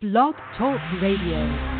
Blog Talk Radio.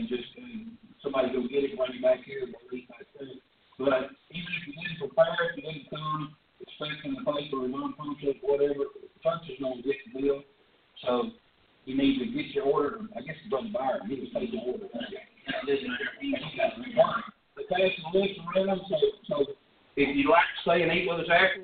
and just and somebody go get it when you back here, but at least that's. But even if you didn't prepare, if you didn't come expecting the paper or non-functional, whatever, church is going to get the bill. So you need to get your order. I guess it's Brother Byron. He was taking the order. Yeah, listen, he's got to the list around. So, so if you'd like to stay and eat with us after,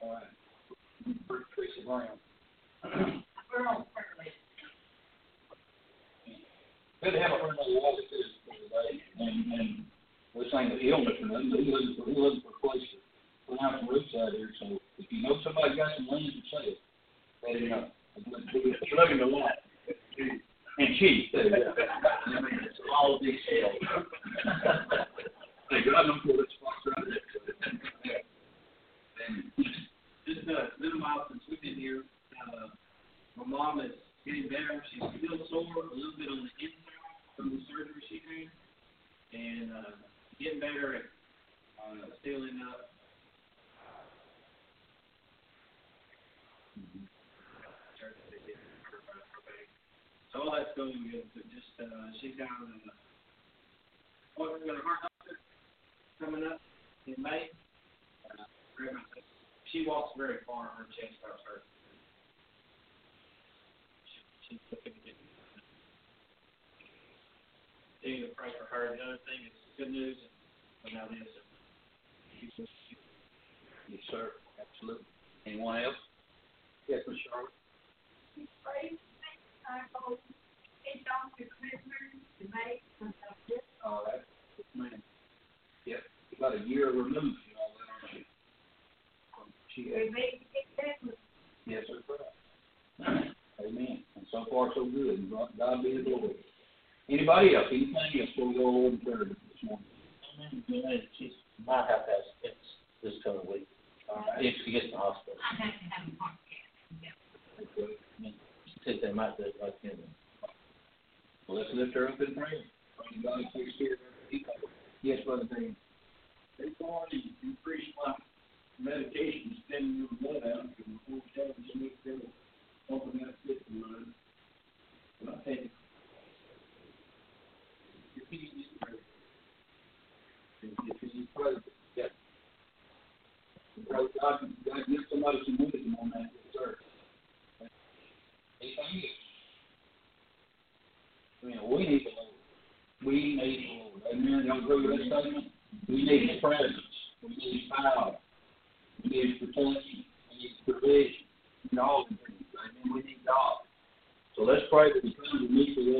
for Teresa Brown. Good to have a friend like Wallace for today, and, and we're the illness, and we're looking for, we're for a place to some roots out here. So if you know somebody got some land to sell, let him know. You're lot. And cheap, Thank God, I'm about a year removed, you know, that, aren't you? She had, yes, sir, correct. Amen. And so far, so good. God- God be the glory. Anybody else? Anything else before we go over in prayer this morning? And she's might have to have fits this coming week, All right. if she gets to the hospital. Good. I mean, She said they might do it like in, Well, let's lift her up in prayer. Pray God takes care of her. Yes, Brother Dan. They've already increased my medication, sending your blood out, and whole time just make them open that system line. But I take. If he needs to. If you pray, yeah. God, God give somebody some wisdom on that, sir. Anything else? I mean, we need the. We need the. Amen. Statement? Need His presence. We need His power. We need His protection. We need His provision. We need all the things. Amen. We need God. So let's pray that He comes to meet with us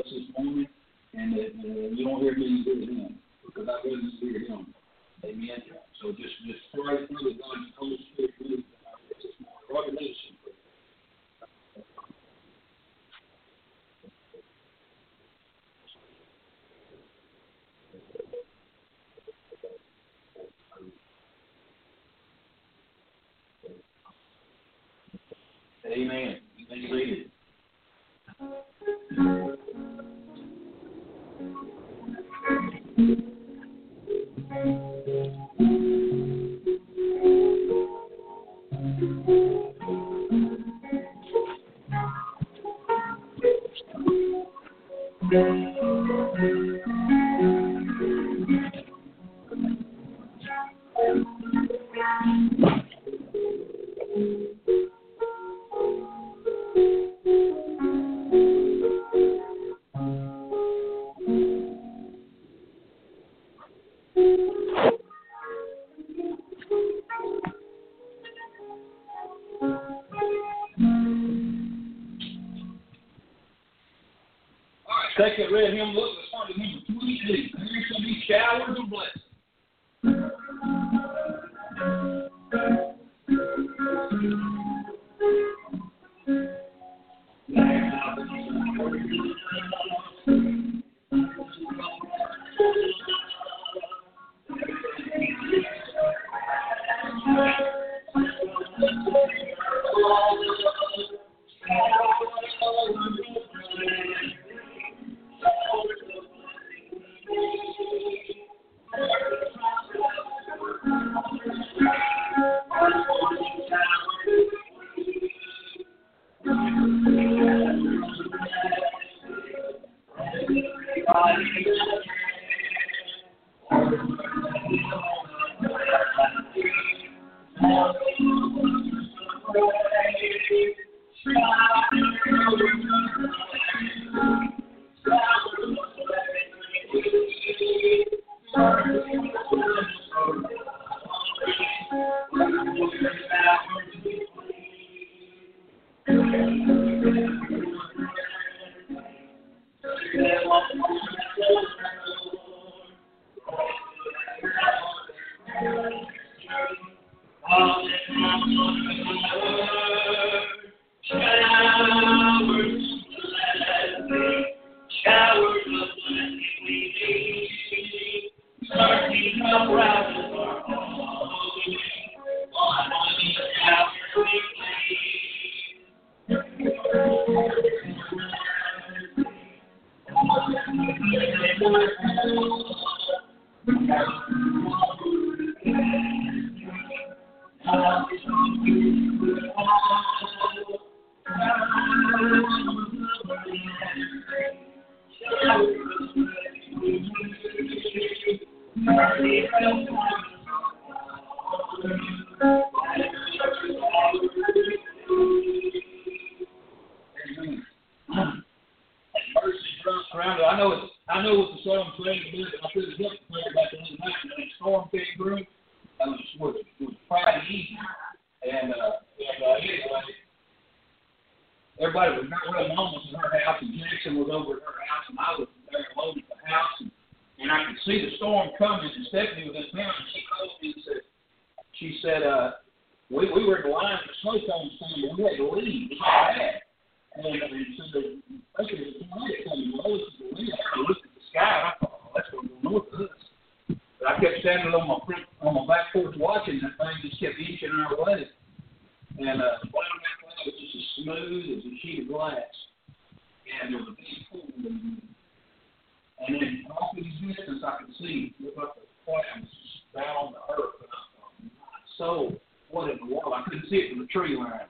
soul. What in the world? I couldn't see it from the tree line.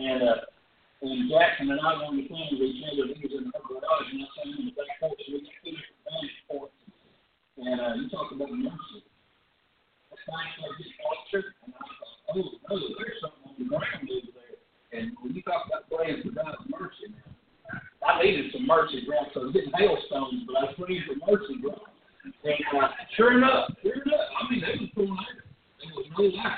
And uh, and Jackson and I were on the phone with each other. He was in the garage, and I sat in the back porch. We got two different vantage points. And uh, you talk about mercy. I signed for this culture. And I thought, oh, no, there's something on the ground over there. And when you talk about praying for God's mercy, man, I needed some mercy, ground, So I was getting hailstones, but I was praying for mercy, ground. And uh, sure enough, do that.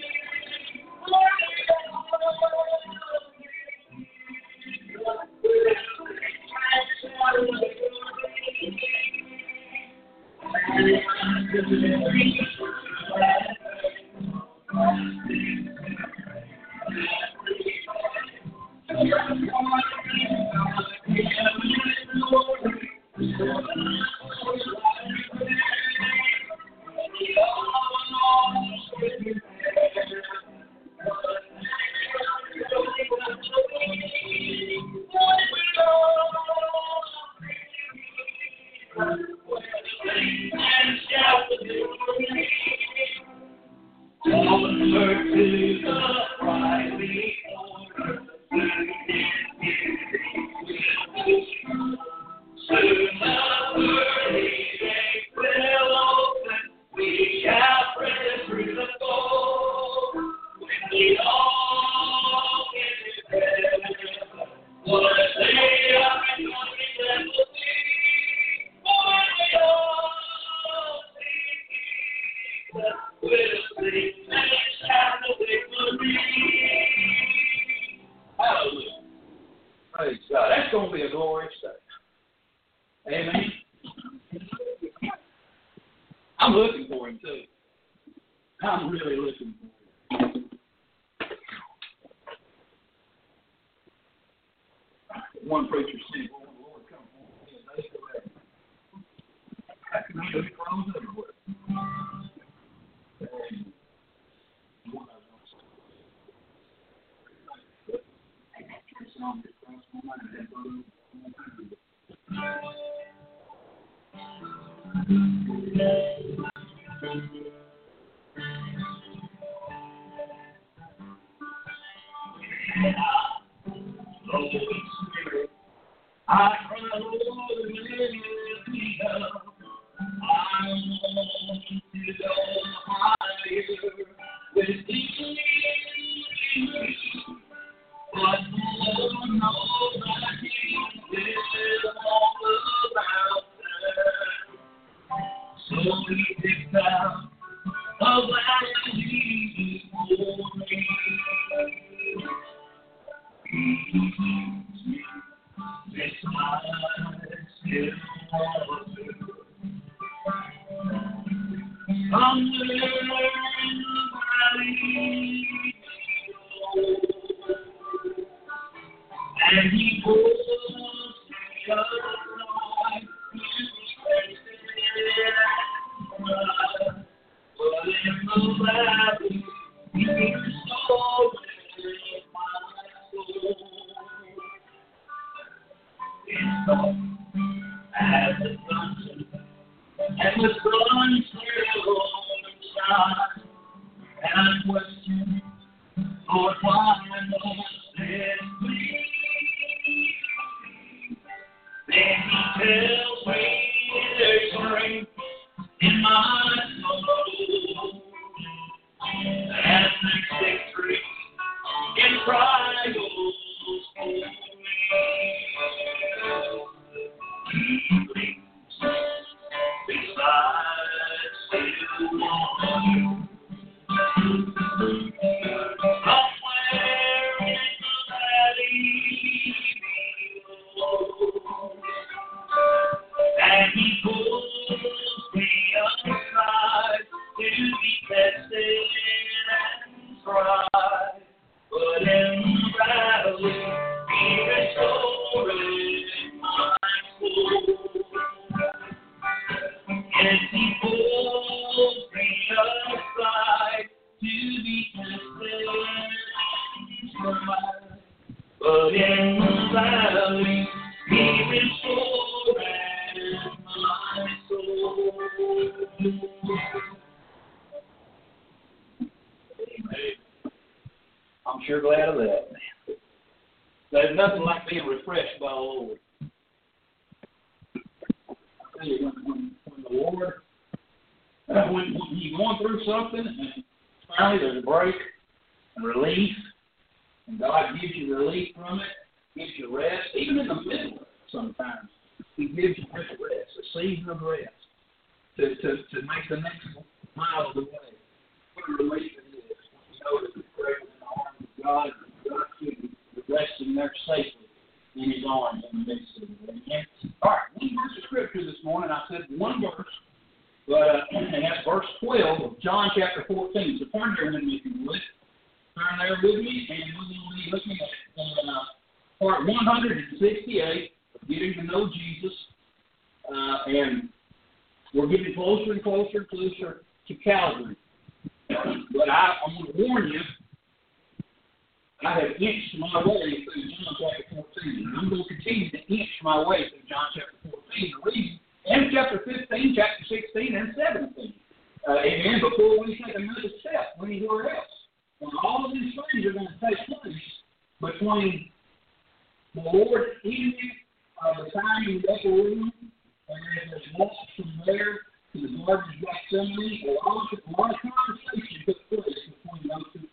You, when, when, when the Lord, uh, when, when you're going through something and finally there's a break and relief, and God gives you relief from it, gives you rest, even in the middle of it sometimes. He gives you just rest, a season of rest, to, to, to make the next mile of the way. What a relief it is. When you know that you pray in the arms of God, and God should be resting there safely in His arms in the midst of it. Amen. All right, one verse of Scripture this morning. I said one verse, but uh, and that's verse 12 of John chapter 14. So turn there with me if you would. Turn there with me, and we're going to be looking at uh, part 168 of Getting to Know Jesus. Uh, and we're getting closer and closer and closer to Calvary. But I, I'm going to warn you, I have inched my way through John chapter 14. And I'm going to continue to inch my way through John chapter 14. The reason, and chapter 15, chapter 16, and 17. Uh, amen. Before we take another step anywhere else. And all of these things are going to take place between the Lord eating uh, the time in the upper room, and then there's walks from there to the Garden of Gethsemane. A lot of, conversation took place between those two.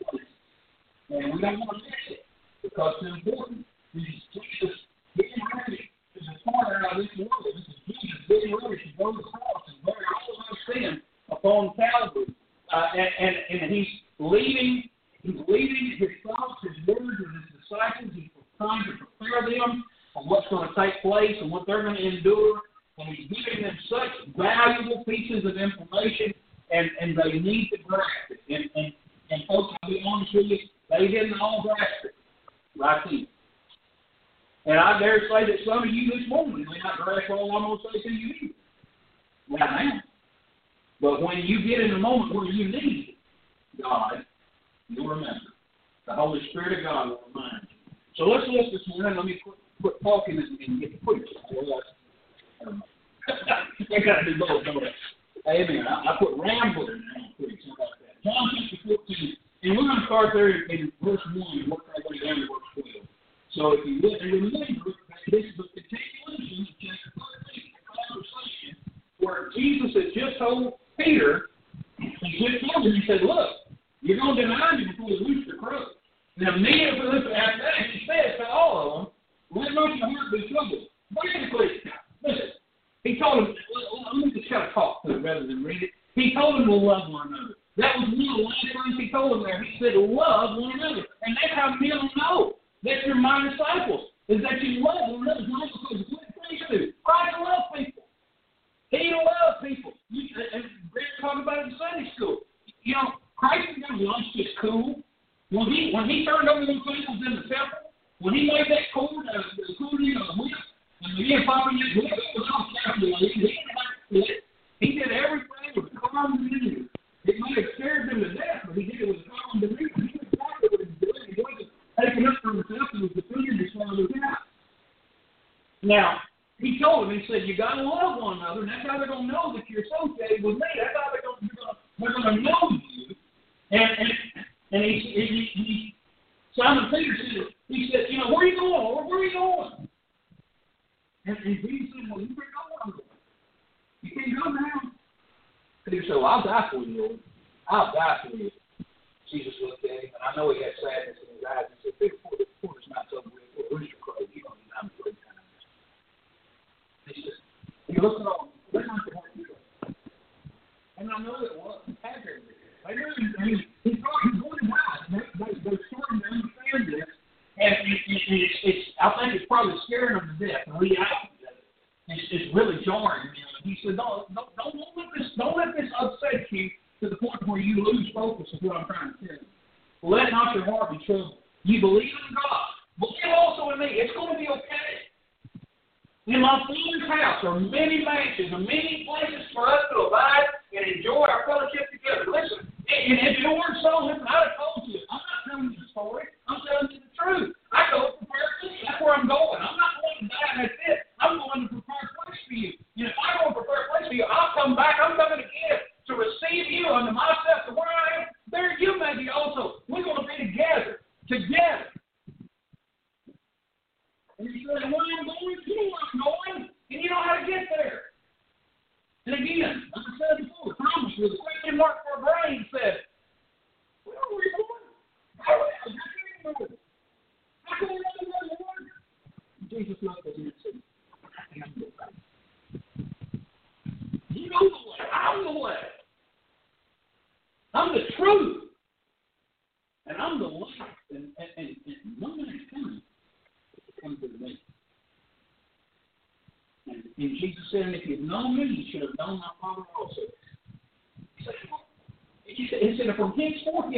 And we don't want to miss it because it's important. Jesus getting ready to depart out of this world. This is Jesus getting ready to go to the cross and bear all of our sin upon Calvary. Uh, and, and, and he's leaving, he's leaving his thoughts, his words with his disciples. He's trying to prepare them on what's going to take place and what they're going to endure. And he's giving them such valuable pieces of information, and, and they need to grasp it. And, and, and folks, I'll be honest with you, they didn't all grasp it right then. And I dare say that some of you this morning may not grasp all I'm going to say to you either. Right now. But when you get in the moment where you need God, you'll remember. The Holy Spirit of God will remind you. So let's look this morning. Let me quit, quit talking and, and get. Um, I got to be both? Amen. I, I put rambling and preaching about that. John chapter 14. Start there in verse 1 and work our way down to verse 12. So if you look and remember this is a continuation of chapter 13, a conversation where Jesus had just told Peter, he just told him, he said, Look,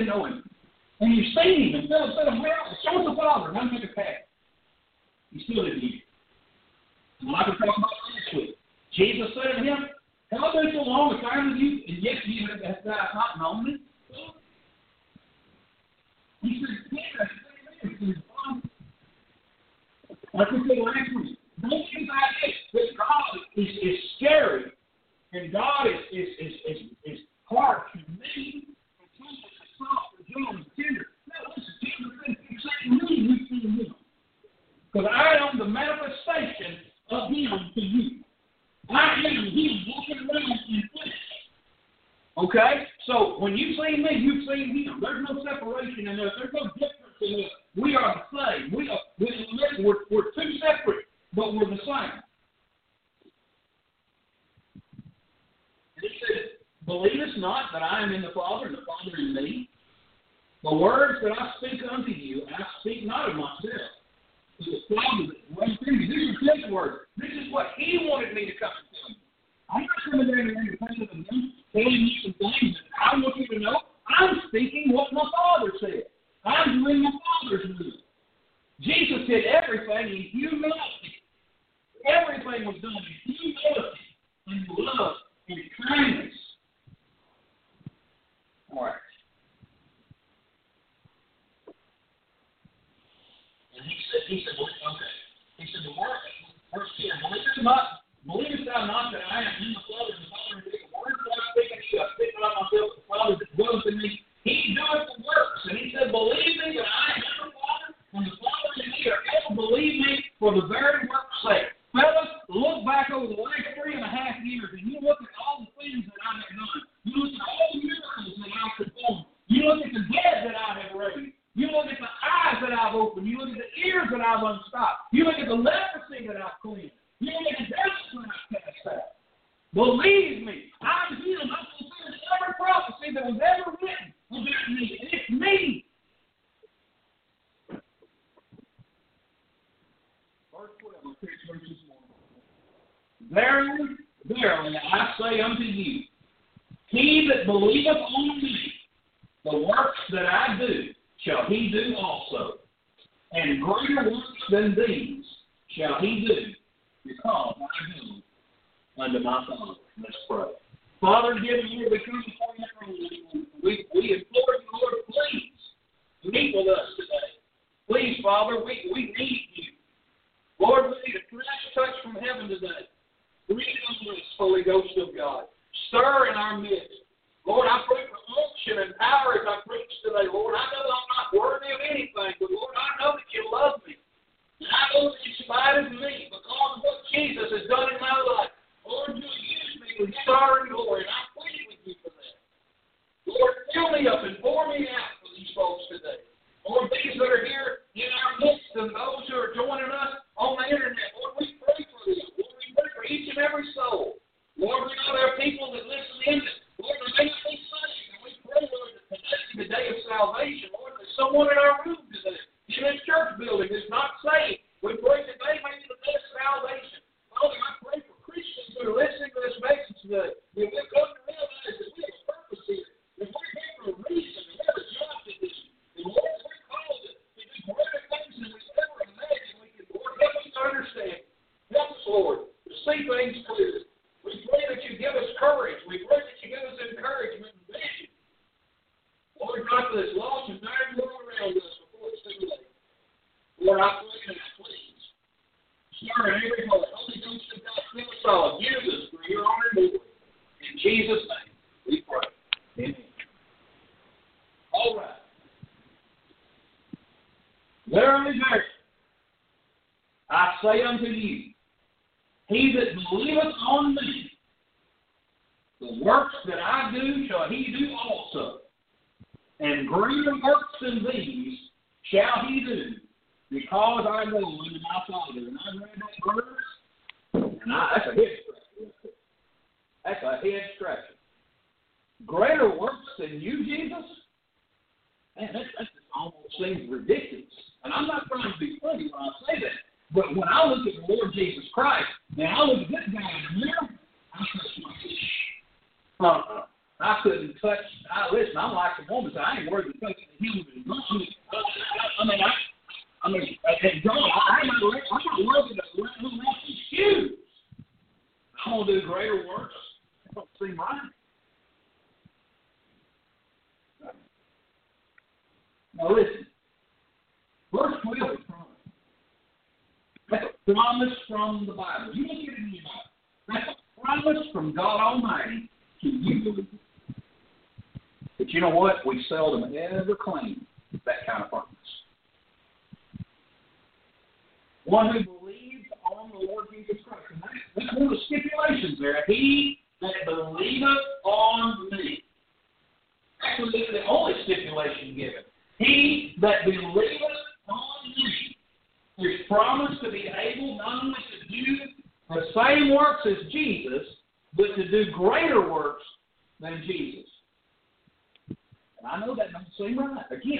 you know him. And he's seen him and said, said, man, was done in humility and love and kindness. things to do.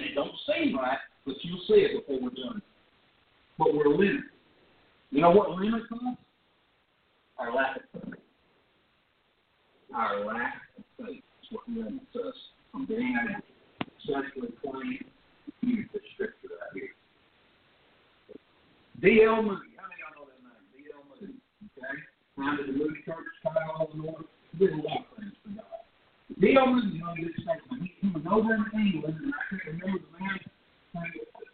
Again, it don't seem right, but you'll see it before we're done. But we're limited. You know what limit comes? Our lack of faith. Our lack of faith is what limits us from being able to successfully claim use the scripture right here. D.L. Moody. How many of y'all know that name? D.L. Moody. Okay? Founded the Moody Church, Chicago, Illinois. Did a lot of things for God. Moody, you know, this statement. He, was over in England, and I can't remember the man,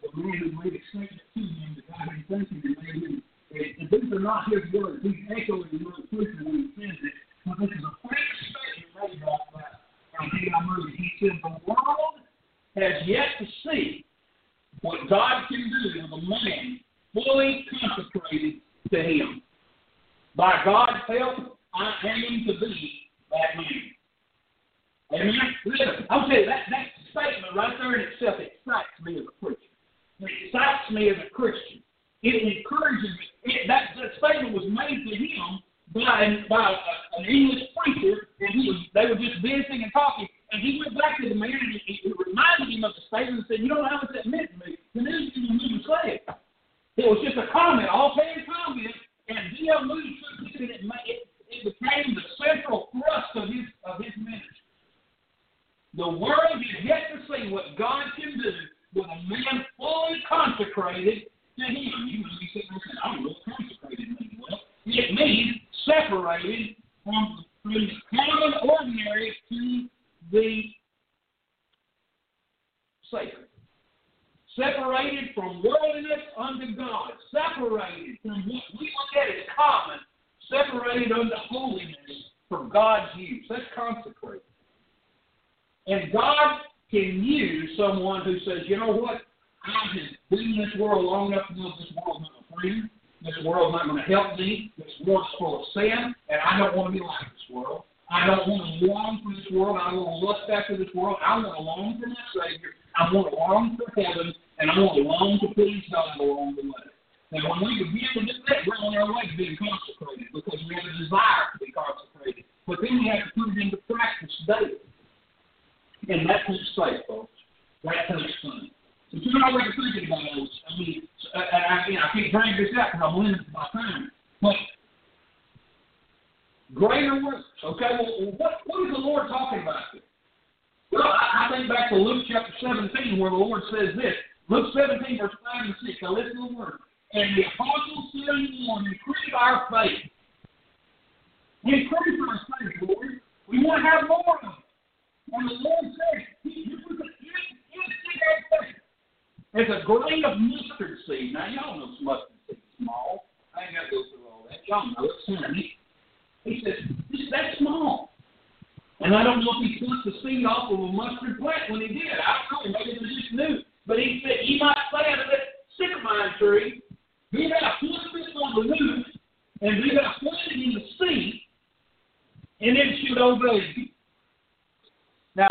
the man who made a statement to him, the guy who thinking and these are not his words. He's echoing the word preacher when he says. But this is a famous statement made by, by D.L. Moody. He said, the world has yet to see what God can do with a man fully consecrated to Him. By God's help, I aim to be that man. Amen. Listen, I'll tell you that that statement right there in itself excites me as a preacher. It excites me as a Christian. It encourages me. It, that, that statement was made to him by by a, an English preacher, and he was they were just visiting and talking. And he went back to the man and he, reminded him of the statement and said, "You don't know much that meant to me." The news didn't even say it. It was just a comment, offhand comment, and D.L. Moody took it and it, it became the central thrust of his of his ministry. The world has yet to see what God can do with a man fully consecrated to Him. You be sitting there "I don't know what consecrated means." Well, it means separated from from the common ordinary to the sacred. Separated from worldliness unto God. Separated from what we look at as common. Separated unto holiness for God's use. That's consecrated. And God can use someone who says, you know what? I have been in this world long enough to know this world's not my friend. This world's not going to help me. This world's full of sin, and I don't want to be like this world. I don't want to long for this world. I don't want to lust after this world. I want to long for my Savior. I want to long for heaven, and I want to long to please God along the way. Now, when we begin to do that, we're on our way to being consecrated because we have a desire to be consecrated. But then we have to put it into practice daily. And that takes faith, folks. That takes faith. So you're really thinking about those. I mean, I, I, I can't drag this out because I'm limited by time. But greater works. Okay, well, what, what is the Lord talking about here? Well, I, I think back to Luke chapter 17 where the Lord says this. Luke 17, verse 5 and 6. Now listen to the word. And the apostles said unto Lord, increase our faith. Increase our faith, Lord. We want to have more of it. And the Lord said. It's a grain of mustard seed. Now, y'all know mustard seed small. I ain't got to go through all that. Y'all know it's tiny. He says, it's that small. And I don't know if he plucked the seed off of a mustard plant when he did. I don't know. Maybe he just knew. But he said, you might say out of that sycamore tree, be thou this on the root, and be thou planted in the seed, and then should obey you. Now,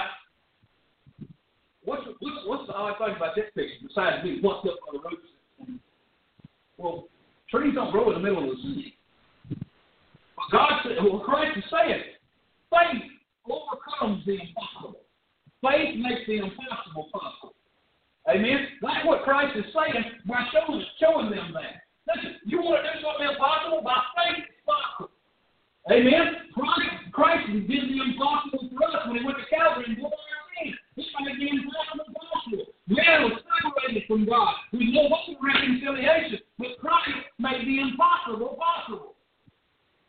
what's what's what's the odd thing about this picture besides being plucked up by the roots? Well, trees don't grow in the middle of the sea. But God said, well, Christ is saying, faith overcomes the impossible. Faith makes the impossible possible. Amen. That's what Christ is saying by showing showing them that. Listen, you want to do something impossible by faith, it's possible. Amen. Christ, Christ did the impossible for us when he went to Calvary and bore our sin. He made the impossible possible. Man was separated from God. We no longer reconciliation, but Christ made the impossible possible.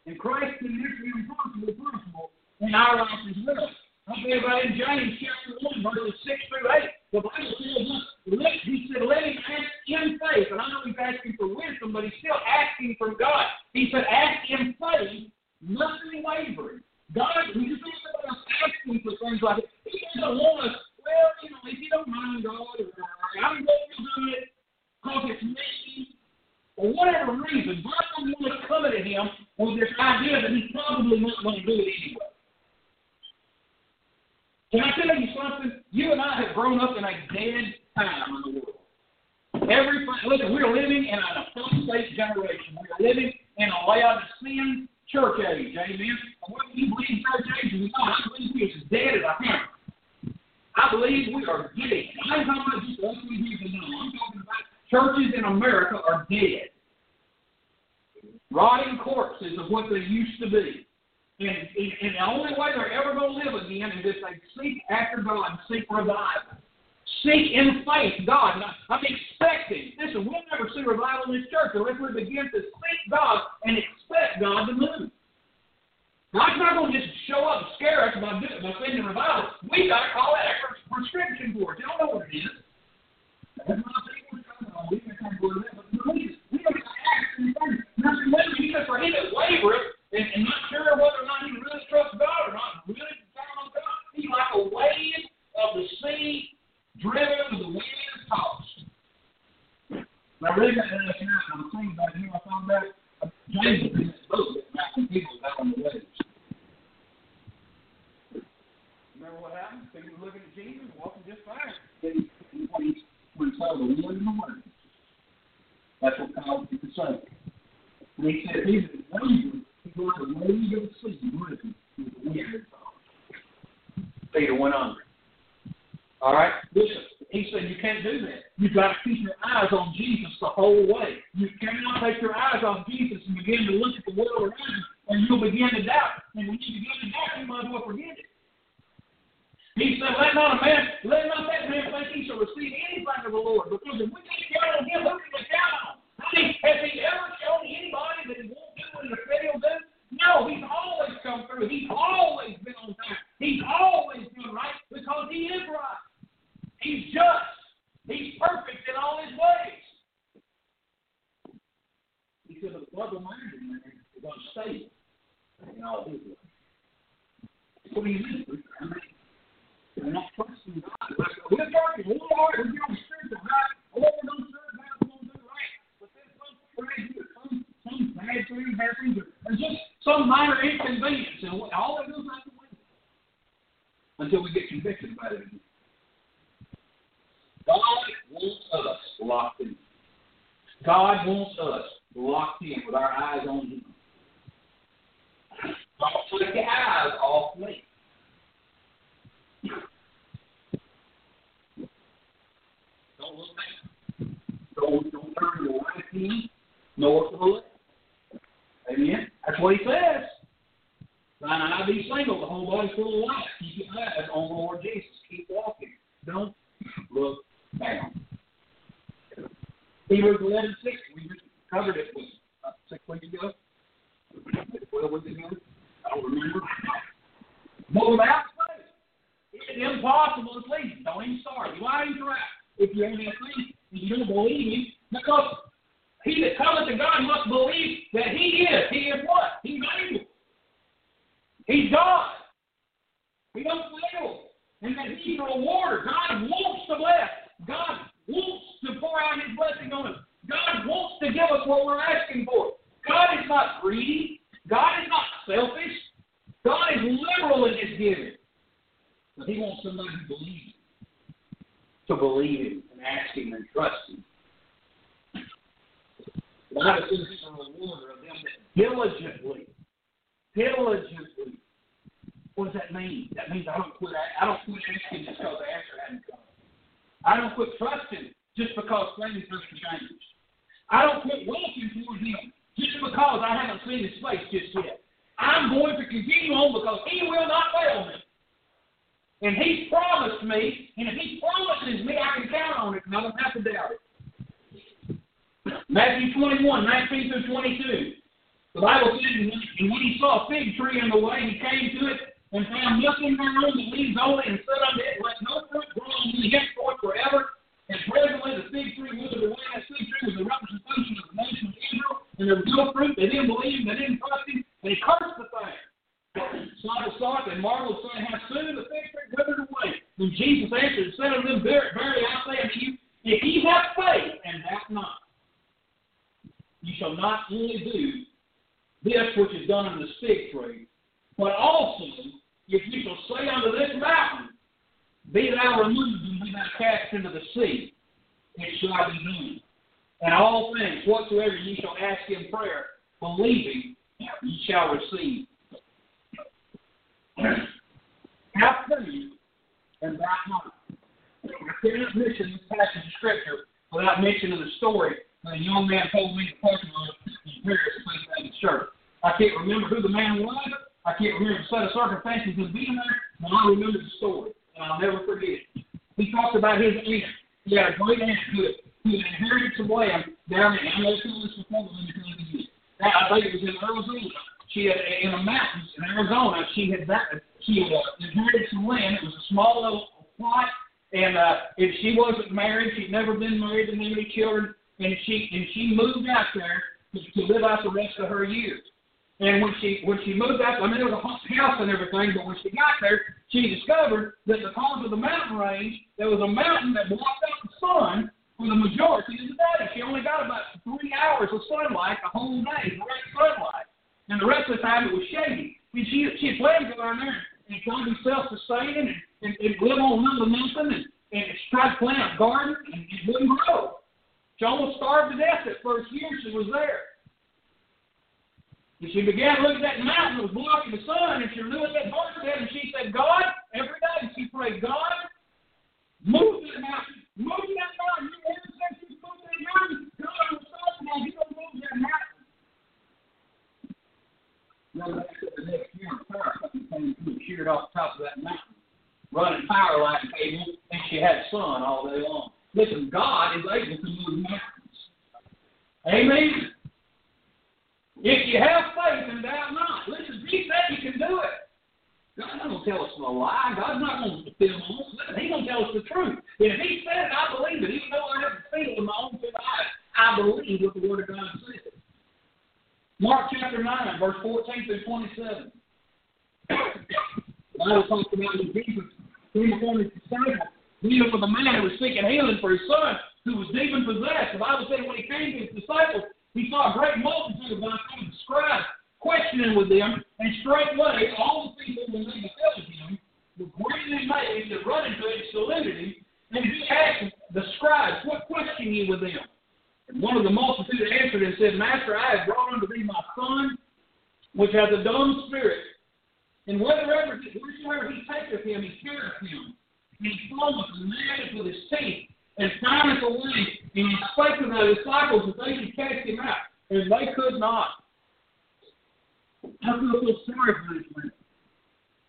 And Christ can make the impossible possible in our lives as well. I believe about in James chapter 1, verses 6 through 8. The Bible tells us, let, he said, let him ask in faith. And I know he's asking for wisdom, but he's still asking from God. He said, ask in faith, nothing wavering. God, we just think about us asking for things like that. He doesn't want us, well, you know, if you don't mind God, or I'm going to do it because it's me, for whatever reason, God doesn't want us coming to him with this idea that he's probably not going to do it anyway. Can I tell you something? You and I have grown up in a dead time in the world. Every listen, we're living in an apostate generation. We're living in a Laodicean church age. Amen. Do you believe church age is not? I believe it's as dead as a hammer. I believe we are dead. I ain't talking about just us we here to know. I'm talking about churches in America are dead. Rotting corpses of what they used to be. And, and, and the only way they're ever going to live again is if they seek after God and seek revival. Seek in faith God. I'm expecting. Listen, we'll never see revival in this church unless we begin to seek God and expect God to move. God's not going to just show up and scare us by, by sending revival. we got to call that a prescription for it. Y'all know what it is. That's not we to don't have to says, for he that wavereth and, and not sure whether or not he really trusts God or not, really depending on God, he's like a wave of the sea driven with the wind and tossed. Now, I really to last night, I was thinking about know, I found out uh, James was in this boat back when people was out on the waves. Remember what happened? People were looking at Jesus, walking just fine. He, when he saw the wind and the waves. That's what God was saying. And he said, he's a believer he was a wave of the sea, with the wind. Peter went under. All right? Listen, he said you can't do that. You've got to keep your eyes on Jesus the whole way. You cannot take your eyes off Jesus and begin to look at the world around you, and you'll begin to doubt. And when you begin to doubt, you might as well forget it. He said, Let not a man, let not that man think he shall receive anything of the Lord, because if we can't count on him, who can we count on? Has he ever shown anybody that he won't do what he said he'll do? No, he's always come through. He's always been on time. He's always been right because he is right. He's just. He's perfect in all his ways. He said, the double-minded man is going to stay in all his ways. Do you mean? I mean, we're not trusting God. We're talking, we're to serve the right. Oh, we're going to serve God, we're going to do right. But then some right here, some, some bad things happen, or minor inconvenience, and all that goes out the window until we get convicted about it. God wants us locked in. God wants us locked in with our eyes on Him. And there was no fruit. They didn't believe, they didn't trust him, he cursed the thing. Saw it, and marveled, saying, How soon the fig tree withered away. When Jesus answered and said unto them, Verily I say unto you, if ye have faith and doubt not, you shall not only do this which is done in the fig tree, but also if you shall say unto this mountain, Be thou removed and be thou cast into the sea, it shall be done. And all things whatsoever ye shall ask in prayer, believing, ye shall receive. Have faith and doubt not. I cannot mention this passage of Scripture without mentioning the story that a young man told me the parking lot in Paris, St. Baptist Church. I can't remember who the man was. I can't remember the set of circumstances of being there, but I remember the story, and I'll never forget it. He talked about his aunt. He had a great aunt who had, who had inherited some land down in, I know this before, but let me tell you this. I think it was in Arizona. She had, in the mountains in Arizona, she had uh, inherited some land. It was a small little plot, and uh, if she wasn't married, she'd never been married, didn't have any children, and she and she moved out there to, to live out the rest of her years. And when she when she moved out, I mean there was a house and everything, but when she got there, she discovered that because of the mountain range, there was a mountain that blocked out the sun for the majority of the day. She only got about three hours of sunlight the whole day, direct sunlight, and the rest of the time it was shady. Mean, she she had planned to go down there and try to be self-sustaining and, and, and live on little nothing and, and try to plant a garden and it wouldn't grow. She almost starved to death that first year she was there. And she began looking at that mountain that was blocking the sun, and she looked at that homestead, and she said, God, every day she prayed, God, move that mountain. Move that mountain. You ever since you moved that mountain, God was talking about you don't move that mountain. Well, the next year, a fire company came through and sheared off the top of that mountain, running power line cable, and she had sun all day long. Listen, God is able to move mountains. Amen. If you have faith and doubt not, listen, he said you can do it. God's not going to tell us no lie. God's not going to film us. Listen, He's going to tell us the truth. And if He said it, I believe it. Even though I haven't seen it with my own two eyes, I believe what the Word of God says. Mark chapter 9, verse 14 through 27. The Bible talks about when Jesus came upon his disciples, dealing with a man who was seeking healing for his son who was demon possessed. The Bible said when he came to his disciples, he saw a great multitude of unclean scribes questioning with them, and straightway all the people, when they beheld him, were greatly amazed and running to him, saluted him, and he asked the scribes, What question ye with them? One of the multitude answered and said, Master, I have brought unto thee my son, which hath a dumb spirit. And wheresoever he taketh him, he careth him. And he foameth and gnasheth with his teeth, and fineth away. And he spake to the disciples that they should cast him out. And they could not. I feel so sorry for this man.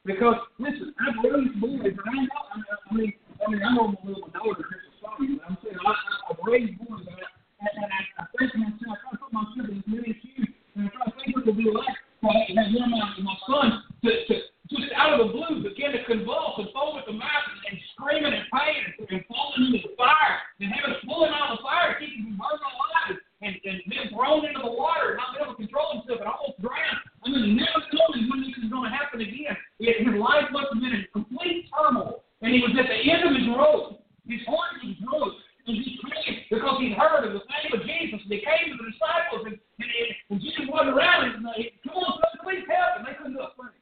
Because, listen, I've raised boys, and I know, I mean, I mean, I know my little daughter, Crystal Sorry, but I'm saying I, I've raised boys, and I, and I, think myself, I put myself in many shoes, and I think it would be like for that one of my, my son to, to just out of the blue begin to convulse and foam at the mouth and, screaming and pain and, falling into the fire and having to pull him out of the fire, keep him burning alive and, and then thrown into the water not being able to control himself and almost drowned. I mean, never knowing when this is going to happen again. His life must have been in complete turmoil. And he was at the end of his rope. His heart was broke. And he prayed because he'd heard of the name of Jesus. And he came to the disciples, and, and, and Jesus wasn't around. And he, come on, please help. And they couldn't do a thing.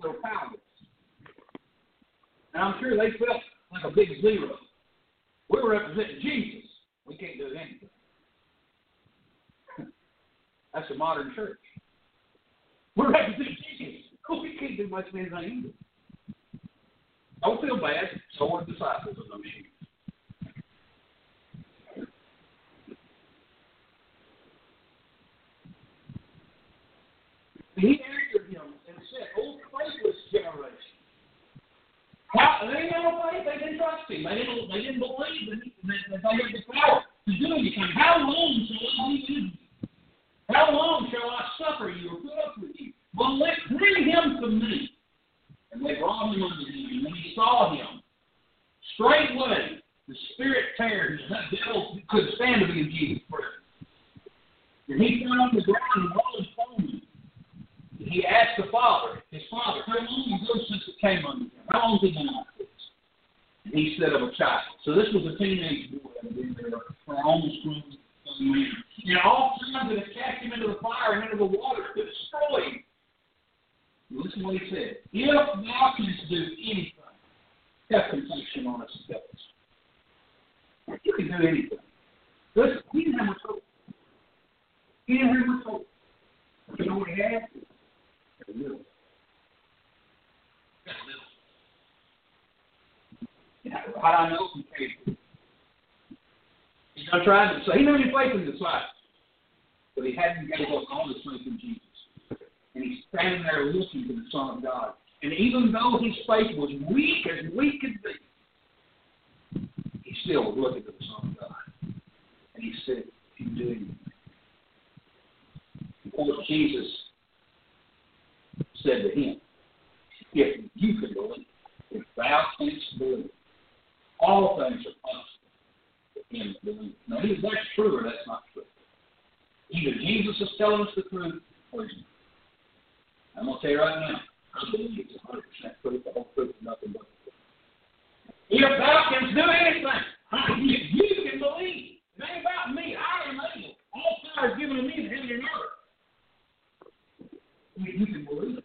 They were powerless. And I'm sure they felt like a big zero. We're representing Jesus. We can't do anything. That's a modern church. We're representing Jesus. Oh, we can't do much of anything either. Don't feel bad. So are the disciples of those sheep. He answered him and said, "O faithless generation, how they didn't have faith, they didn't trust him, they didn't, they didn't believe that, that, that they had the power to do anything. How long shall I be? How long shall I suffer you or put up with you? Well, let bring him to me. And they brought him unto him, and when he saw him, straightway the spirit teared him. That devil couldn't stand to be in Jesus' presence. And he fell on the ground and rolled he asked the father, his father, how long ago since it came unto him? How long has he been like this? And he said of a child. So this was a teenage boy that had been there for almost grown young man. And all times that have cast him into the fire and into the water to destroy him. Listen to what he said. If thou canst do anything, have compassion on us and. You can do anything. Listen, he didn't have much hope. He didn't have much hope. You know what he had? You know, how do I know? He He's not trying to say he knew he faith in the disciples, but he hadn't gave up all his faith in Jesus and he's standing there looking to the Son of God. And even though his faith was weak as weak could be, he still was looking to the Son of God. And he said, "You do anything." Of course, Jesus said to him, "If you can believe, if thou canst believe, all things are possible to him that believes." Now, either that's true or that's not true. Either Jesus is telling us the truth, or he's not. I'm going to tell you right now, I believe it's 100% truth, the whole truth, nothing but the truth. If thou canst do anything, if you can believe. It ain't about me. I am able. All power is given to me in heaven and earth. You can believe.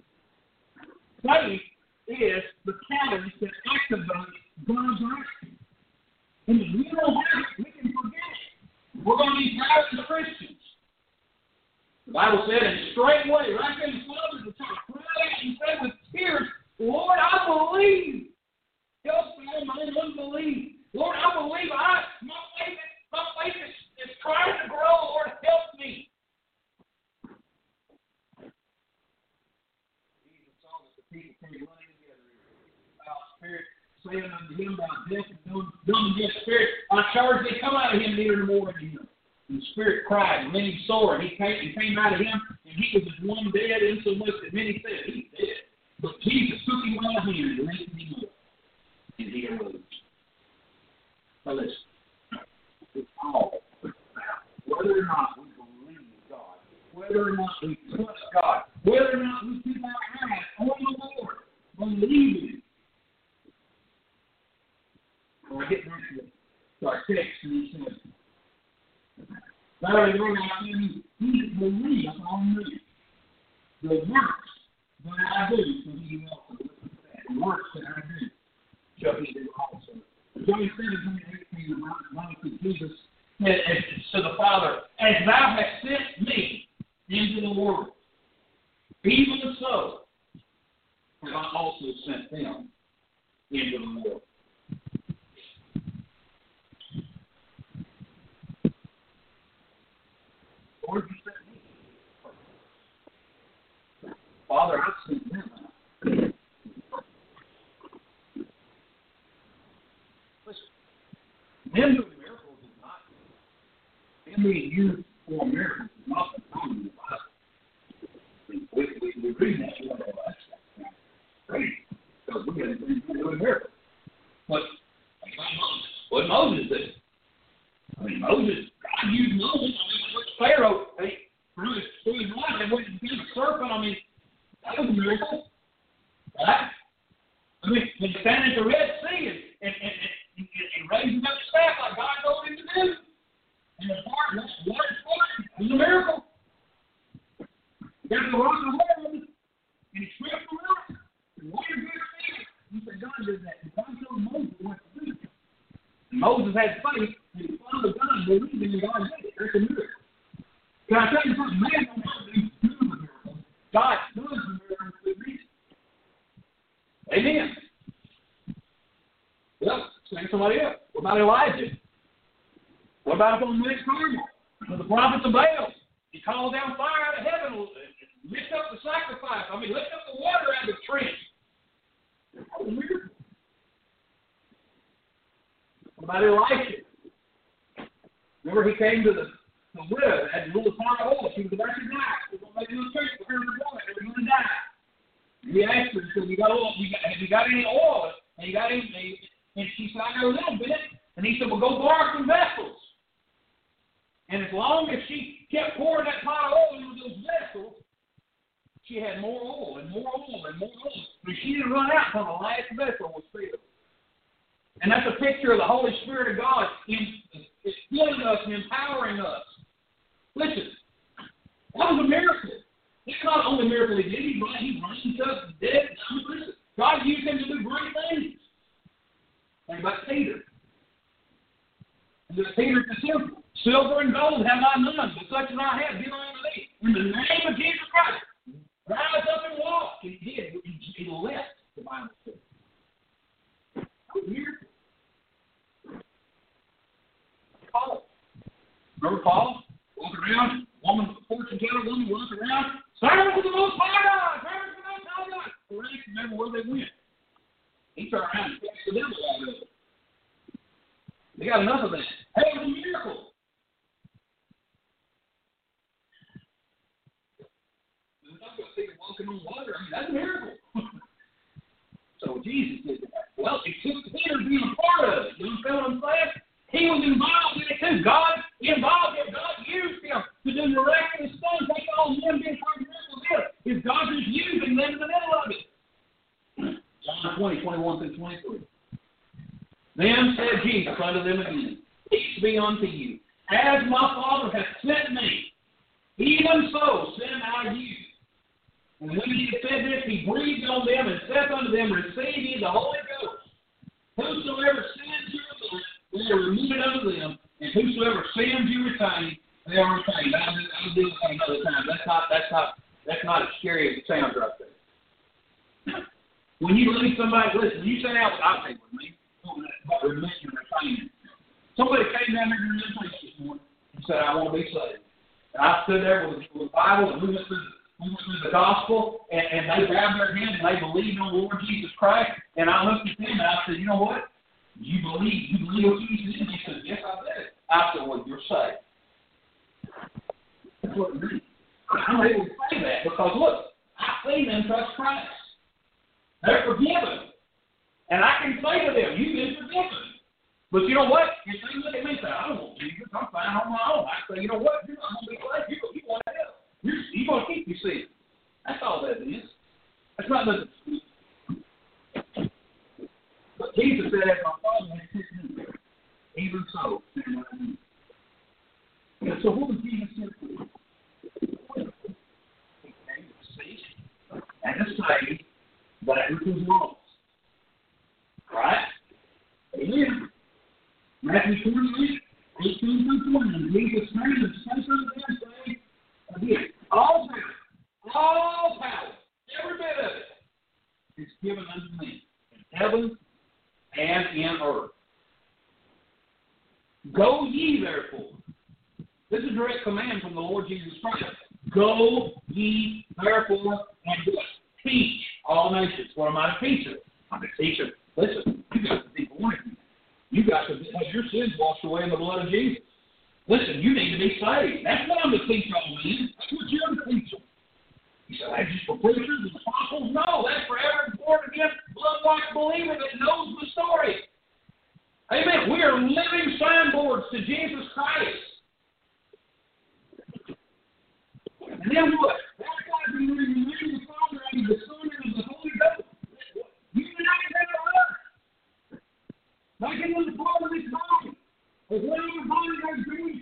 Faith is the catalyst that activates God's action. And if we don't have it, we can forget it. We're going to be proud as Christians. The Bible said, and straightway, right there in the Father's time, cried out and said with tears, Lord, I believe. Help me my unbelief. Lord, I believe. I my faith, my faith is, is trying to grow. Lord, help me. Jesus saw that the people came running together. Thou spirit, saying unto him, Thou deaf and deaf spirit, I charge thee, come out of him, neither more unto him. And the spirit cried, and many sore, and he came, and came out of him, and he was as one dead, insomuch that many said, He's dead. But Jesus took him by the hand and lifted him God for reason. Amen. Well, saying somebody else. What about Elijah? What about on Carmel? The prophets of Baal. He called down fire out of heaven, lift up the sacrifice. I mean, lift up the water out of the trench. That was miracle. What about? Remember, he came to the, the widow that had a little of oil. She was about to die. Going to make a little church were going to die. Asked her, he said, you got oil, you got, have you got any oil? And you got any, and she said, I got a little bit. And he said, well, go borrow some vessels. And as long as she kept pouring that pot of oil into those vessels, she had more oil and more oil and more oil. But she didn't run out until the last vessel was filled. And that's a picture of the Holy Spirit of God in, in filling us and empowering us. Listen, that was a miracle. It's not only miracle he did. He, he raised up the dead. God used him to do great things. Think about Peter. And the Peter the temple. Silver and gold have I none, but such as I have, give I unto thee. In the name of Jesus Christ, rise up and walk. And he did. He, left the Bible says. A miracle. Paul. Remember Paul? Walking around, woman, fortune teller woman, walking around. Servants of the Most High God! Servants of the Most High God! Rest remember where they went. He turned around and cast the devil out of it. They got enough of that. Hey, it was a miracle. walking on water. I mean, that's a miracle. so Jesus did that. Well, it took Peter being a part of it. You understand what I'm saying? He was involved in it too. God involved him. God used him to do miraculous things. That's all men being part of is. Is God just using them in the middle of it. John 20, 21 through 23. Then said Jesus unto them again, Peace be unto you. As my Father hath sent me, even so send I you. And when he had said this, he breathed on them and said unto them, Receive ye the Holy Ghost. Whosoever remit, they are remitted unto them, and whosoever sins you retain, they are retained. I'll, I'll deal with that another time. That's not that's not that's not as scary as it sounds right there. When you leave somebody, listen, you say out, I'll take with me, about remission or retaining. Somebody came down there to the place this morning and said, I want to be saved. And I stood there with, with the Bible and we went through we went through the gospel, and, and they grabbed their hand and they believed on the Lord Jesus Christ. And I looked at them and I said, you know what? You believe, you believe what Jesus did? He said, yes, I did. I said, well, you're saved. That's what it means. I'm able to say that because look, I've seen them trust Christ. They're forgiven. And I can say to them, you've been forgiven. But you know what? If they look at me and say, I don't want Jesus, I'm fine on my own. I say, you know what? You're not going to be glad. You, you want to help. You're, you're going to keep your sin. That's all that is. That's not sweet. But Jesus said, as my Father has sent me, even so, send I me. And so what was Jesus sent for? He came to seek and to save that which was lost. Right? Amen. Matthew 28, 18 through 20. Jesus turned and spake unto them, saying, Again, all power, all power, every bit of it, is given unto me in heaven and in earth. Go ye therefore. This is a direct command from the Lord Jesus Christ. Go ye therefore and. Teach all nations. What am I to teach? I'm a teacher. Listen, you got to be born again. You got to have your sins washed away in the blood of Jesus. Listen, you need to be saved. That's what I'm to teach all men. That's what you're to teach. You say, that's just for preachers and apostles? No, that's for every born again, blood washed believer that knows the story. Amen. We are living signboards to Jesus Christ. And then what? Baptizing in the name the Father and the Son and the Holy Ghost. You united in the earth. Like it was part of this body. Or whatever body they're doing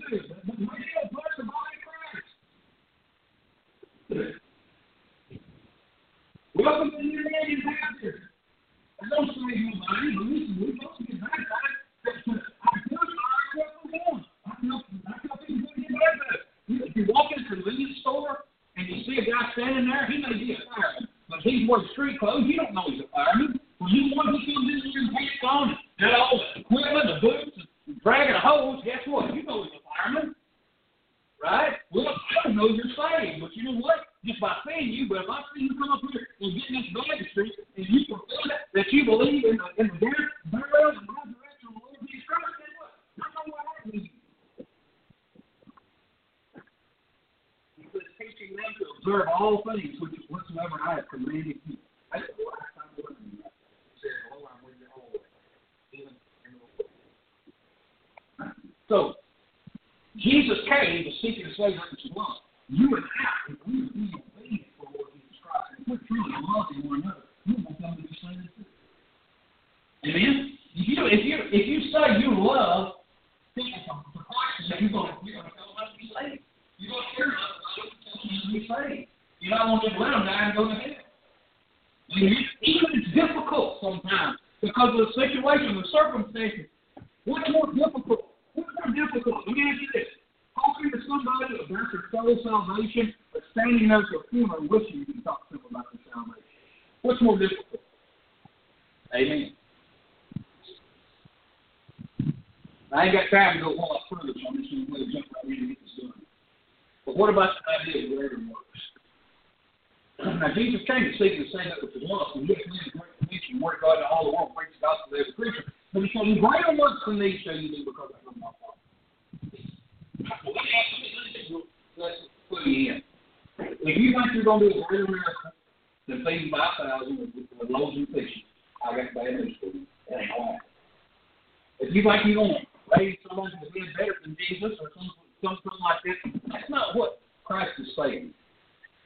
saying.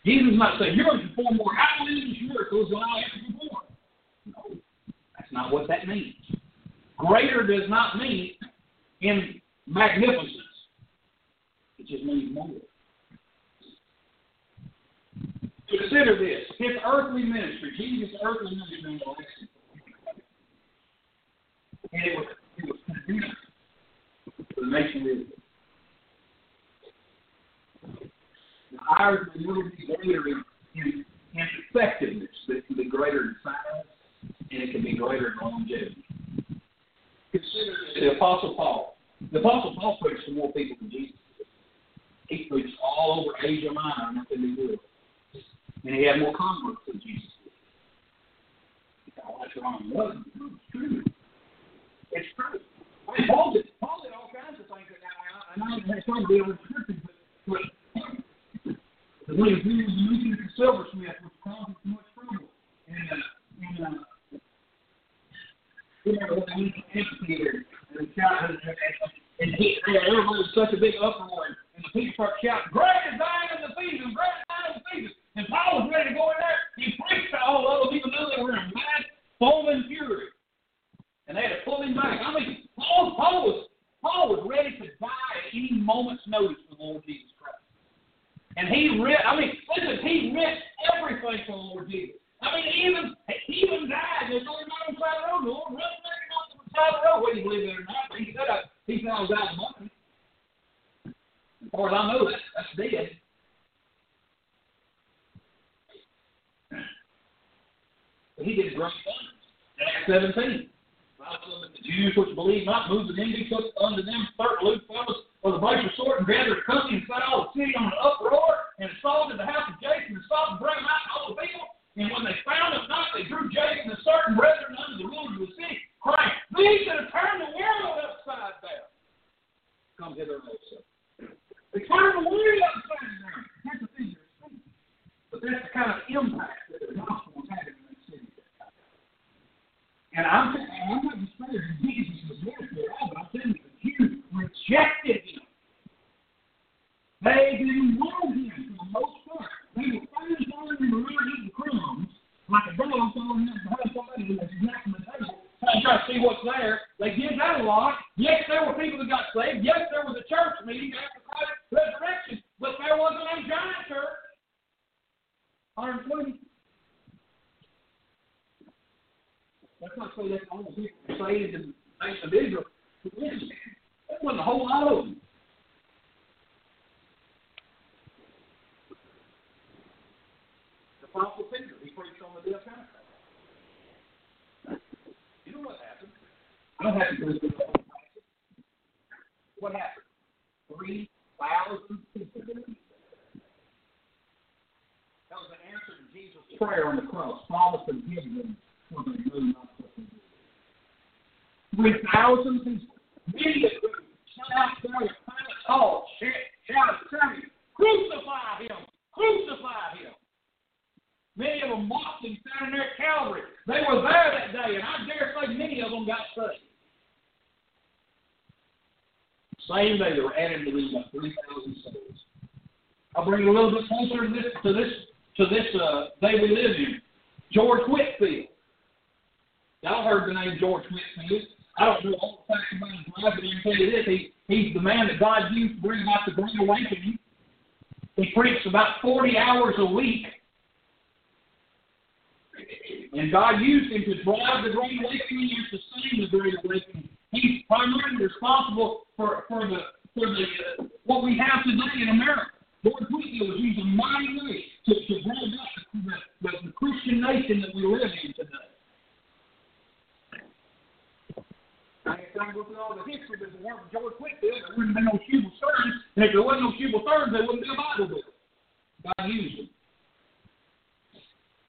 Jesus is not saying, you're going to perform more miracles than I ever performed. No, that's not what that means. Greater does not mean in magnificence. It just means more. Consider this. His earthly ministry, Jesus' earthly ministry and it was it was the nation of Israel. Ours will be greater in, in, in effectiveness, it can be greater in size and it can be greater in longevity. Consider the Apostle Paul. The Apostle Paul preached to more people than Jesus. He preached all over Asia Minor and up in the world. And he had more converts than Jesus did. Oh, that's wrong. Well, it's true. It's true. I mean, Paul did, Paul did all kinds of things that now, and I had time to be on the scripture, but, but the way he was using the silversmith, which caused so much trouble. And, uh, and, uh, you know, when he amphitheater, and the shout, and, and he, and everybody was such a big uproar, and, the people start shouting, Great is Diana the Ephesians, great is Diana the Ephesians. And Paul was ready to go in there. He preached to all those people knew they were in mad, foaming fury. And they had to pull him back. I mean, Paul, Paul was Paul was ready to die at any moment's notice for the Lord Jesus Christ. And he read, I mean, listen, he risked everything for the Lord Jesus. I mean, even even died. Man on the side of the road. The Lord resurrected on the side of the road. Whether you believe it or not, but he said, I, he said I was out of money. As far as I know, that, that's dead. But he did great things. Acts 17. The Jews which believed not moved the envy, took unto them third loot fellows of the brace of sword and gathered company and set all the city on an uproar and assaulted the house of Jason and sought to bring out all the people. And when they found it not, they drew Jason and certain brethren under the rulers of the city, crying, These should have turned the world upside down. Come hither also. They turned the world upside down. That's the thing they're saying. But that's the kind of impact that the gospel was having in that city. And I'm, I'm not that Jesus there for all, but I'm telling you, the Jews rejected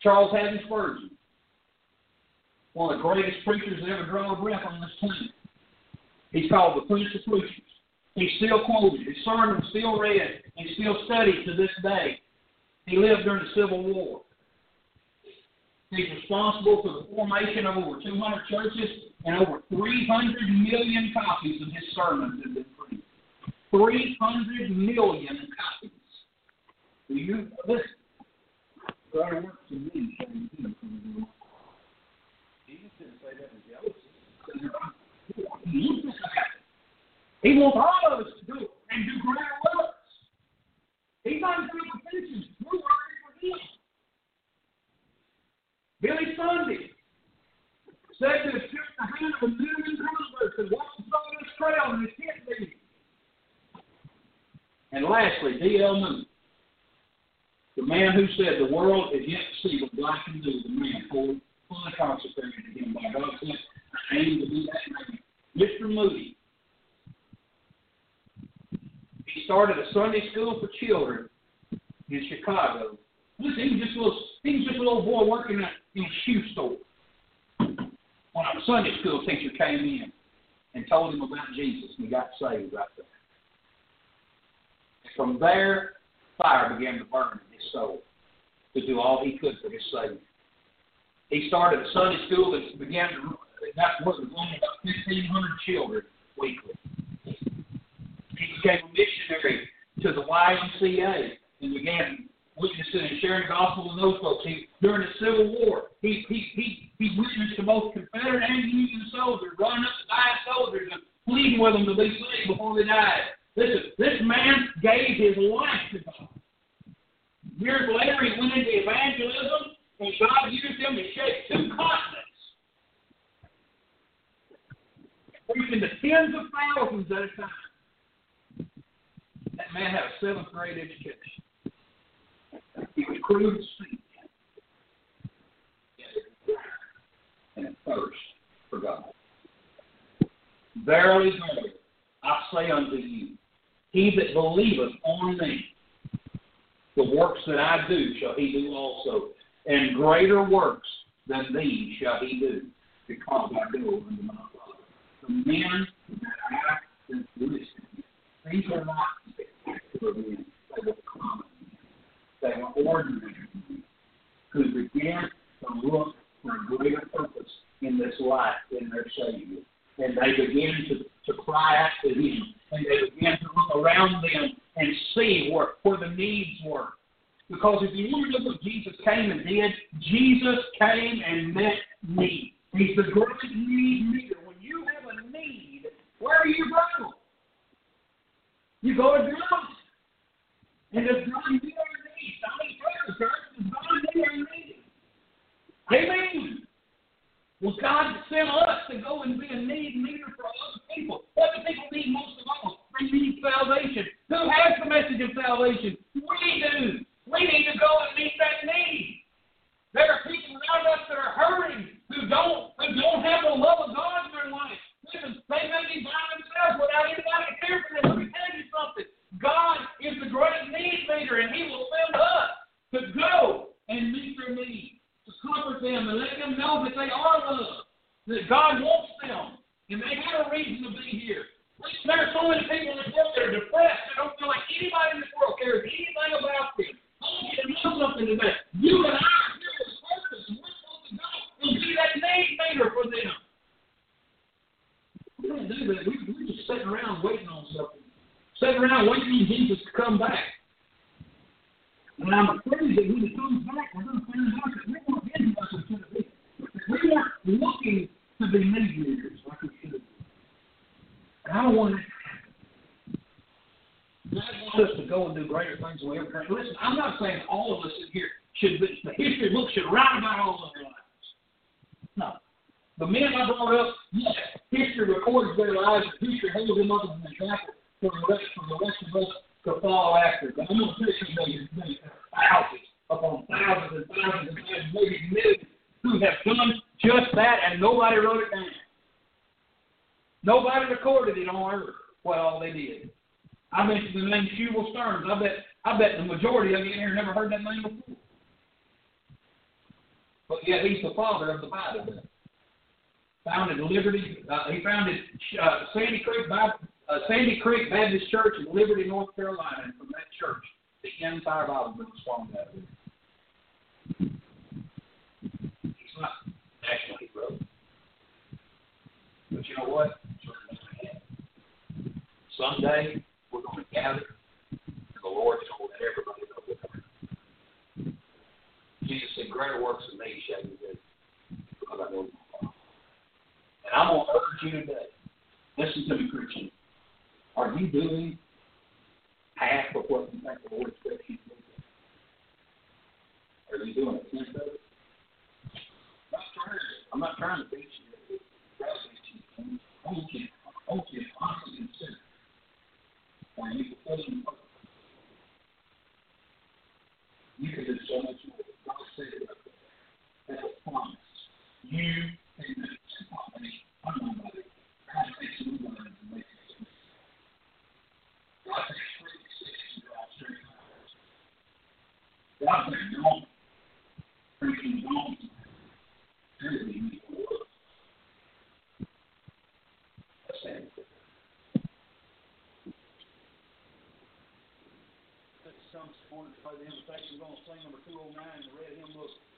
Charles Haddon Spurgeon, one of the greatest preachers that ever drew a breath on this planet. He's called the Prince of Preachers. He's still quoted. His sermons still read and still studied to this day. He lived during the Civil War. He's responsible for the formation of over 200 churches and over 300 million copies of his sermons have been printed. 300 million copies. Do you listen? God works in me. Jesus didn't say that with jealousy. He wants all of us to do it and do greater works. He's not in competition. We're working for him. Billy Sunday said to have shook the hand of a million converts and walked the this trail in his tent meeting. And lastly, D.L. Moody, the man who said the world is yet to see what God can do, the man fully, fully consecrated to him by God said, I aim to be that man. Mr. Moody. He started a Sunday school for children in Chicago. Listen, he was just a little, he was just a little boy working in a, in a shoe store. When a Sunday school teacher came in and told him about Jesus, and he got saved right there. From there, fire began to burn his soul to do all he could for his Savior. He started a Sunday school that began to, what was only about 1,500 children weekly. He became a missionary to the YMCA and began witnessing and sharing the gospel with those folks. He, during the Civil War, he, he, he, he witnessed to both Confederate and Union soldiers, running up to dying soldiers and pleading with them to be saved before they died. Listen, this man gave his life to God. Years later, he went into evangelism, and God used him to shake two continents, preaching to tens of thousands at a time. That man had a seventh grade education. He was crude to speak. And thirst for God. Verily, verily, I say unto you, he that believeth on me, the works that I do shall he do also, and greater works than these shall he do, because I go unto my Father. The men that I have listened, these are not spectacular men, they were common men. They were ordinary men who began to look for a greater purpose in this life in their Savior. And they began to, to cry out to Him. And they began to look around them and see where, where the needs were. Because if you want to look what Jesus came and did, Jesus came and met need. He's the great need meter. When you have a need, where do you go? You go to God. And does God meet our needs? I mean, church, does God meet our needs? Amen. Well, God sent us to go and be a need meter for other people. What do people need most of all? They need salvation. Who has the message of salvation? We do. We need to go and meet that need. There are people around us that are hurting, who don't, who don't have the love of God in their life. Listen, they may be by themselves without anybody caring for them. Let me tell you something. God is the great need meter, and He will send us to go and meet their needs comfort them and let them know that they are loved, that God wants them, and they have a reason to be here. There are so many people in this world that are depressed. They don't feel like anybody in this world cares anything about them. I want you to know something today. You and I are here with purpose, and we're supposed to go and be that name maker for them. We don't do that. We, we're just sitting around waiting on something. Sitting around waiting on Jesus to come back. And I'm afraid that when he comes back, we're going to find out that we weren't getting what we should have. We weren't looking to be mediators like we should been. And I don't want to happen. God wants us to go and do greater things than we ever can. Listen, I'm not saying all of us in here should be, the history book should write about all of their lives. No. The men I brought up, yes, history records their lives, and history holds them up as an example for the rest, for the rest of us to follow after. But I'm going to tell you thousands upon thousands and thousands and thousands, maybe millions, who have done just that, and nobody wrote it down. Nobody recorded it on earth what all they did. I mentioned the name Shubal Stearns. I bet I bet the majority of you in here never heard that name before. But yet he's the father of the Bible. Founded Liberty. Uh, he founded uh, Sandy Creek Bible, uh, Sandy Creek Baptist Church in Liberty, North Carolina, and from that church, the entire Bible was formed out of it. He's not national hero. But you know what? Someday we're going to gather, and the Lord told everybody know what Jesus said, Greater works than me shall you do, because I know. And I'm going to urge you today, listen to me, Christian. Are you doing half of what you think the Lord expects you to do? Are you doing a tenth of it? I'm not trying, I'm not trying to beat you. You, you to honestly consider why you fulfilling. You can do so much more. God said. That's a promise. You can make a combination. I'm not about it. God new lines and makes Oh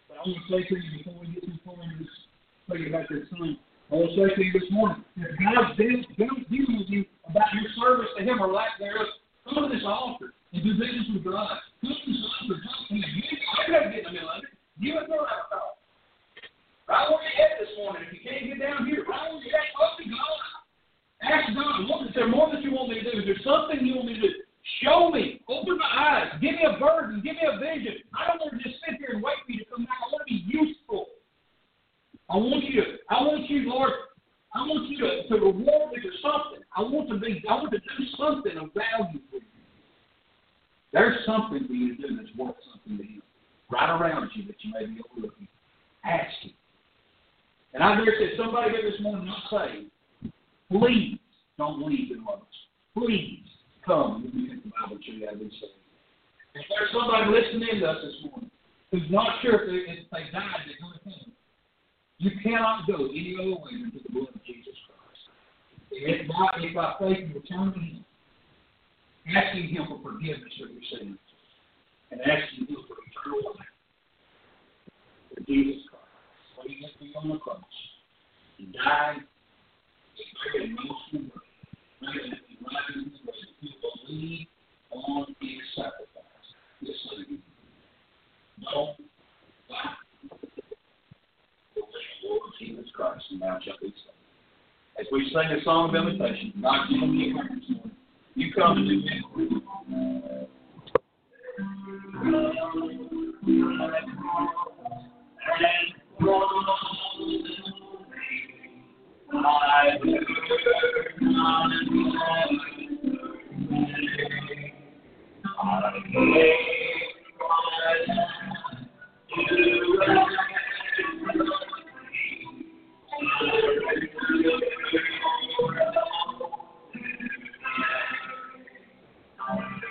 but I want to say to you before we get too far into this, about this song. I to say to you this morning, if God's dealing, with you about your service to Him or lack thereof, come to this altar and do business with God. Come to this altar, talk to Him. You, I gotta get in the middle of it. You and your laptop. Right where you at this morning. If you can't get down here, right where you at, talk to God. Ask God, what is there more that you want me to do? Is there something you want me to do? Show me. Open my eyes. Give me a burden. Give me a vision. I don't want to just sit here and wait for you to come back. I want to be useful. I want you to, I want you, Lord, I want you to, to reward me for something. I want to be, I want to do something of value for you. There's something for you to do that's worth something to Him. Right around you that you may be overlooking. Ask Him. And I dare say somebody here this morning not saved. Please don't leave in others. Please come and look at the Bible tree of this saved. If there's somebody listening to us this morning who's not sure if they, if they died, they're going to come. You cannot go any other way than to the blood of Jesus Christ. If by, if by faith you return to Him, asking Him for forgiveness of your sins, and asking Him for eternal life, for Jesus Christ, what He went through on the cross, He died, He from the grave, and He rises in the grave. If you believe on His sacrifice, His Son, no, God, Lord Jesus Christ, and thou shalt be saved. As we sing the song of invitation, not you and you come to me. I will not I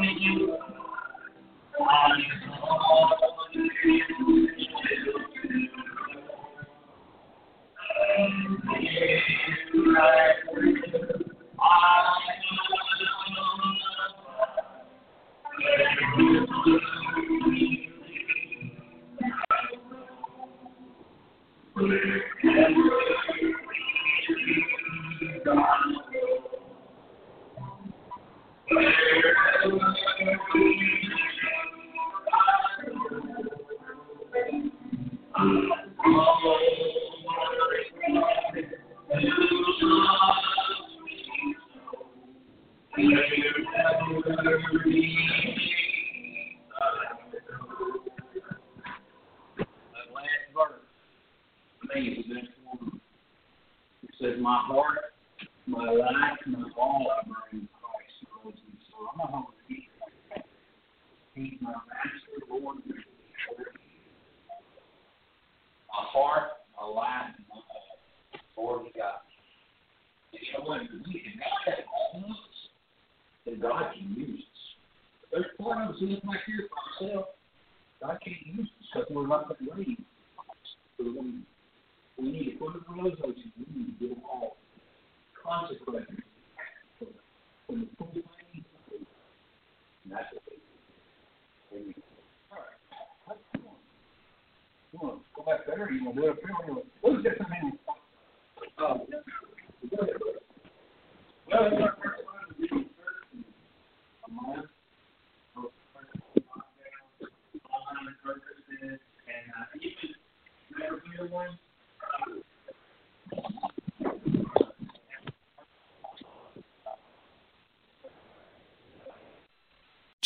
coming in on